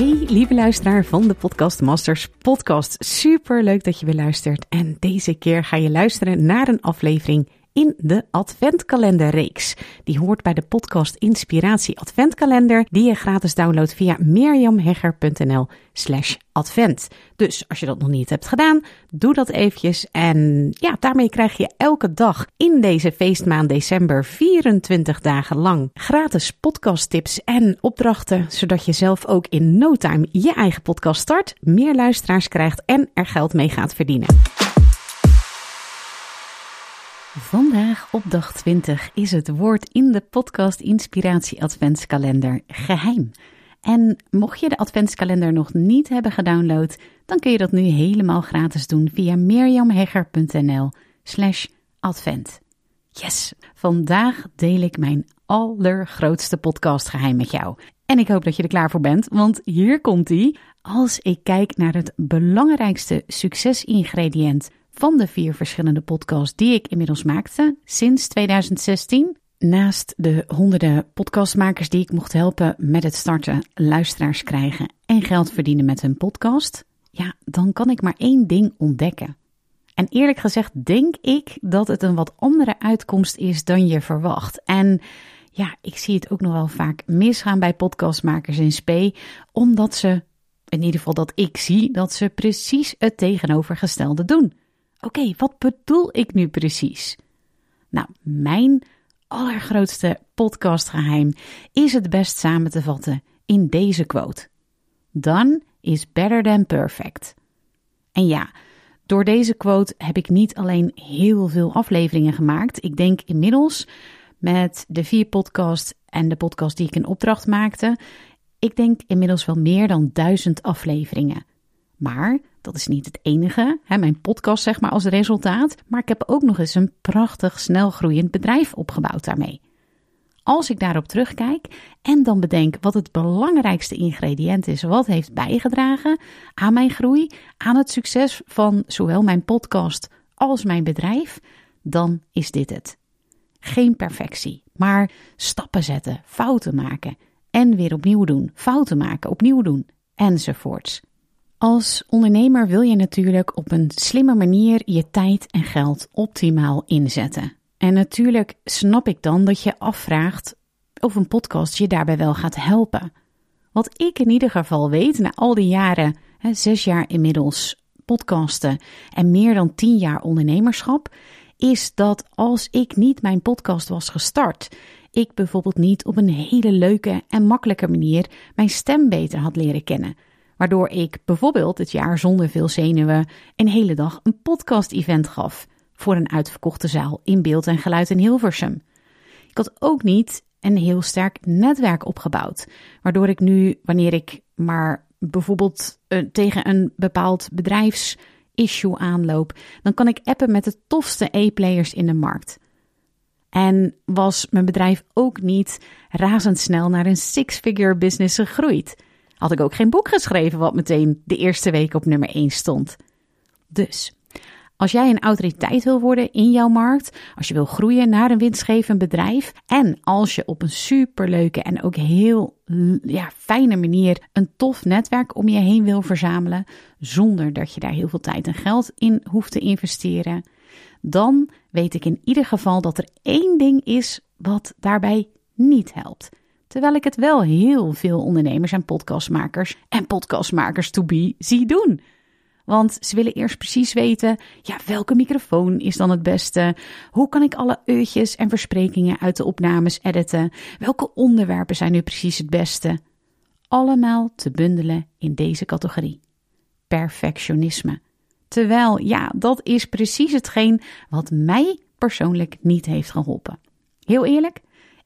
Hey, lieve luisteraar van de Podcast Masters podcast. Super leuk dat je weer luistert. En deze keer ga je luisteren naar een aflevering in de Adventkalenderreeks. Die hoort bij de podcast Inspiratie Adventkalender, die je gratis downloadt via mirjamhegger.nl slash advent. Dus als je dat nog niet hebt gedaan, doe dat eventjes. En ja, daarmee krijg je elke dag in deze feestmaand december 24 dagen lang gratis podcasttips en opdrachten, zodat je zelf ook in no time je eigen podcast start, meer luisteraars krijgt en er geld mee gaat verdienen. Vandaag op dag 20 is het woord in de podcast Inspiratie Adventskalender geheim. En mocht je de adventskalender nog niet hebben gedownload, dan kun je dat nu helemaal gratis doen via mirjamhegger.nl slash advent. Yes, vandaag deel ik mijn allergrootste podcastgeheim met jou. En ik hoop dat je er klaar voor bent, want hier komt ie. Als ik kijk naar het belangrijkste succesingrediënt van de vier verschillende podcasts die ik inmiddels maakte sinds 2016. Naast de honderden podcastmakers die ik mocht helpen met het starten, luisteraars krijgen en geld verdienen met hun podcast, ja, dan kan ik maar één ding ontdekken. En eerlijk gezegd denk ik dat het een wat andere uitkomst is dan je verwacht. En ja, ik zie het ook nog wel vaak misgaan bij podcastmakers in spe, omdat ze, in ieder geval dat ik zie, dat ze precies het tegenovergestelde doen. Oké, wat bedoel ik nu precies? Nou, mijn allergrootste podcastgeheim is het best samen te vatten in deze quote. Done is better than perfect. En ja, door deze quote heb ik niet alleen heel veel afleveringen gemaakt. Ik denk inmiddels met de vier podcasts en de podcast die ik in opdracht maakte, ik denk inmiddels wel meer dan duizend afleveringen. Maar dat is niet het enige, hè, mijn podcast zeg maar als resultaat, maar ik heb ook nog eens een prachtig snel groeiend bedrijf opgebouwd daarmee. Als ik daarop terugkijk en dan bedenk wat het belangrijkste ingrediënt is wat heeft bijgedragen aan mijn groei, aan het succes van zowel mijn podcast als mijn bedrijf, dan is dit het. Geen perfectie, maar stappen zetten, fouten maken en weer opnieuw doen, fouten maken, opnieuw doen enzovoorts. Als ondernemer wil je natuurlijk op een slimme manier je tijd en geld optimaal inzetten. En natuurlijk snap ik dan dat je afvraagt of een podcast je daarbij wel gaat helpen. Wat ik in ieder geval weet, na al die jaren, hè, zes jaar inmiddels podcasten en meer dan tien jaar ondernemerschap, is dat als ik niet mijn podcast was gestart, ik bijvoorbeeld niet op een hele leuke en makkelijke manier mijn stem beter had leren kennen waardoor ik bijvoorbeeld het jaar zonder veel zenuwen een hele dag een podcast-event gaf voor een uitverkochte zaal in beeld en geluid in Hilversum. Ik had ook niet een heel sterk netwerk opgebouwd, waardoor ik nu, wanneer ik maar bijvoorbeeld uh, tegen een bepaald bedrijfsissue aanloop, dan kan ik appen met de tofste e-players in de markt. En was mijn bedrijf ook niet razendsnel naar een six-figure business gegroeid had ik ook geen boek geschreven wat meteen de eerste week op nummer 1 stond. Dus, als jij een autoriteit wil worden in jouw markt, als je wil groeien naar een winstgevend bedrijf en als je op een superleuke en ook heel ja, fijne manier een tof netwerk om je heen wil verzamelen, zonder dat je daar heel veel tijd en geld in hoeft te investeren, dan weet ik in ieder geval dat er één ding is wat daarbij niet helpt. Terwijl ik het wel heel veel ondernemers en podcastmakers en podcastmakers to be zie doen. Want ze willen eerst precies weten, ja, welke microfoon is dan het beste? Hoe kan ik alle eutjes en versprekingen uit de opnames editen? Welke onderwerpen zijn nu precies het beste? Allemaal te bundelen in deze categorie. Perfectionisme. Terwijl, ja, dat is precies hetgeen wat mij persoonlijk niet heeft geholpen. Heel eerlijk,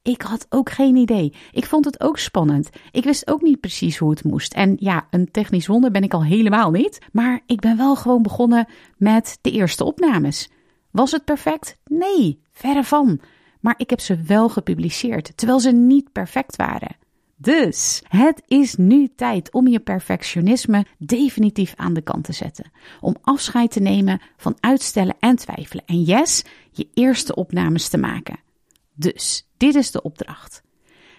Ik had ook geen idee. Ik vond het ook spannend. Ik wist ook niet precies hoe het moest. En ja, een technisch wonder ben ik al helemaal niet. Maar ik ben wel gewoon begonnen met de eerste opnames. Was het perfect? Nee, verre van. Maar ik heb ze wel gepubliceerd, terwijl ze niet perfect waren. Dus het is nu tijd om je perfectionisme definitief aan de kant te zetten. Om afscheid te nemen van uitstellen en twijfelen. En yes, je eerste opnames te maken. Dus dit is de opdracht.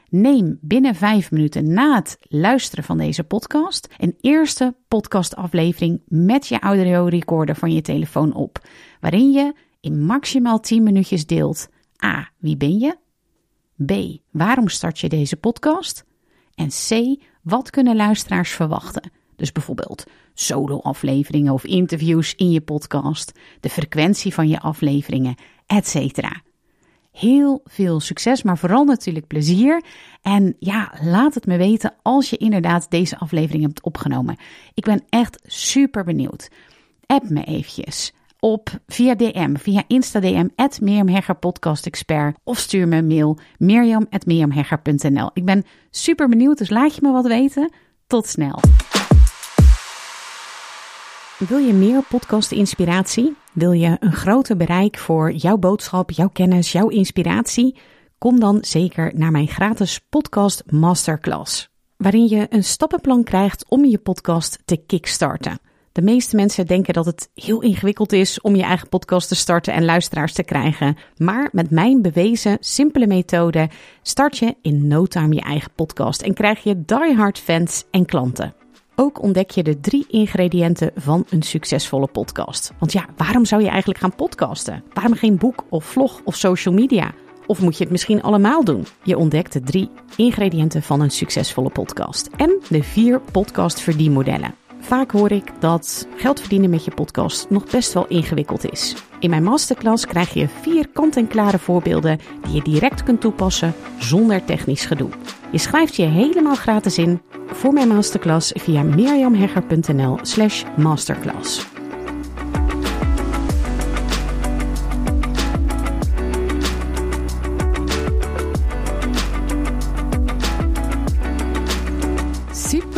Neem binnen vijf minuten na het luisteren van deze podcast een eerste podcastaflevering met je audio recorder van je telefoon op, waarin je in maximaal 10 minuutjes deelt A. Wie ben je? B. Waarom start je deze podcast? En C. Wat kunnen luisteraars verwachten? Dus bijvoorbeeld solo-afleveringen of interviews in je podcast, de frequentie van je afleveringen, etc. Heel veel succes, maar vooral natuurlijk plezier. En ja, laat het me weten als je inderdaad deze aflevering hebt opgenomen. Ik ben echt super benieuwd. App me eventjes op via DM, via Insta DM, at. Of stuur me een mail, mirjam.mirjamhegger.nl. Ik ben super benieuwd, dus laat je me wat weten. Tot snel. Wil je meer podcast-inspiratie? Wil je een groter bereik voor jouw boodschap, jouw kennis, jouw inspiratie? Kom dan zeker naar mijn gratis podcast masterclass, waarin je een stappenplan krijgt om je podcast te kickstarten. De meeste mensen denken dat het heel ingewikkeld is om je eigen podcast te starten en luisteraars te krijgen. Maar met mijn bewezen simpele methode start je in no time je eigen podcast en krijg je diehard fans en klanten. Ook ontdek je de drie ingrediënten van een succesvolle podcast. Want ja, waarom zou je eigenlijk gaan podcasten? Waarom geen boek of vlog of social media? Of moet je het misschien allemaal doen? Je ontdekt de drie ingrediënten van een succesvolle podcast en de vier podcast verdienmodellen. Vaak hoor ik dat geld verdienen met je podcast nog best wel ingewikkeld is. In mijn masterclass krijg je vier kant-en-klare voorbeelden die je direct kunt toepassen zonder technisch gedoe. Je schrijft je helemaal gratis in voor mijn masterclass via mirjamhegger.nl/slash masterclass.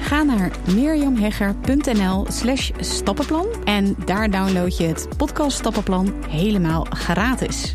Ga naar mirjamhegger.nl slash stappenplan en daar download je het podcast stappenplan helemaal gratis.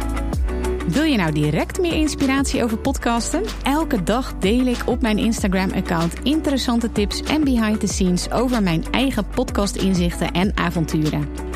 Wil je nou direct meer inspiratie over podcasten? Elke dag deel ik op mijn Instagram-account interessante tips en behind the scenes over mijn eigen podcast-inzichten en avonturen.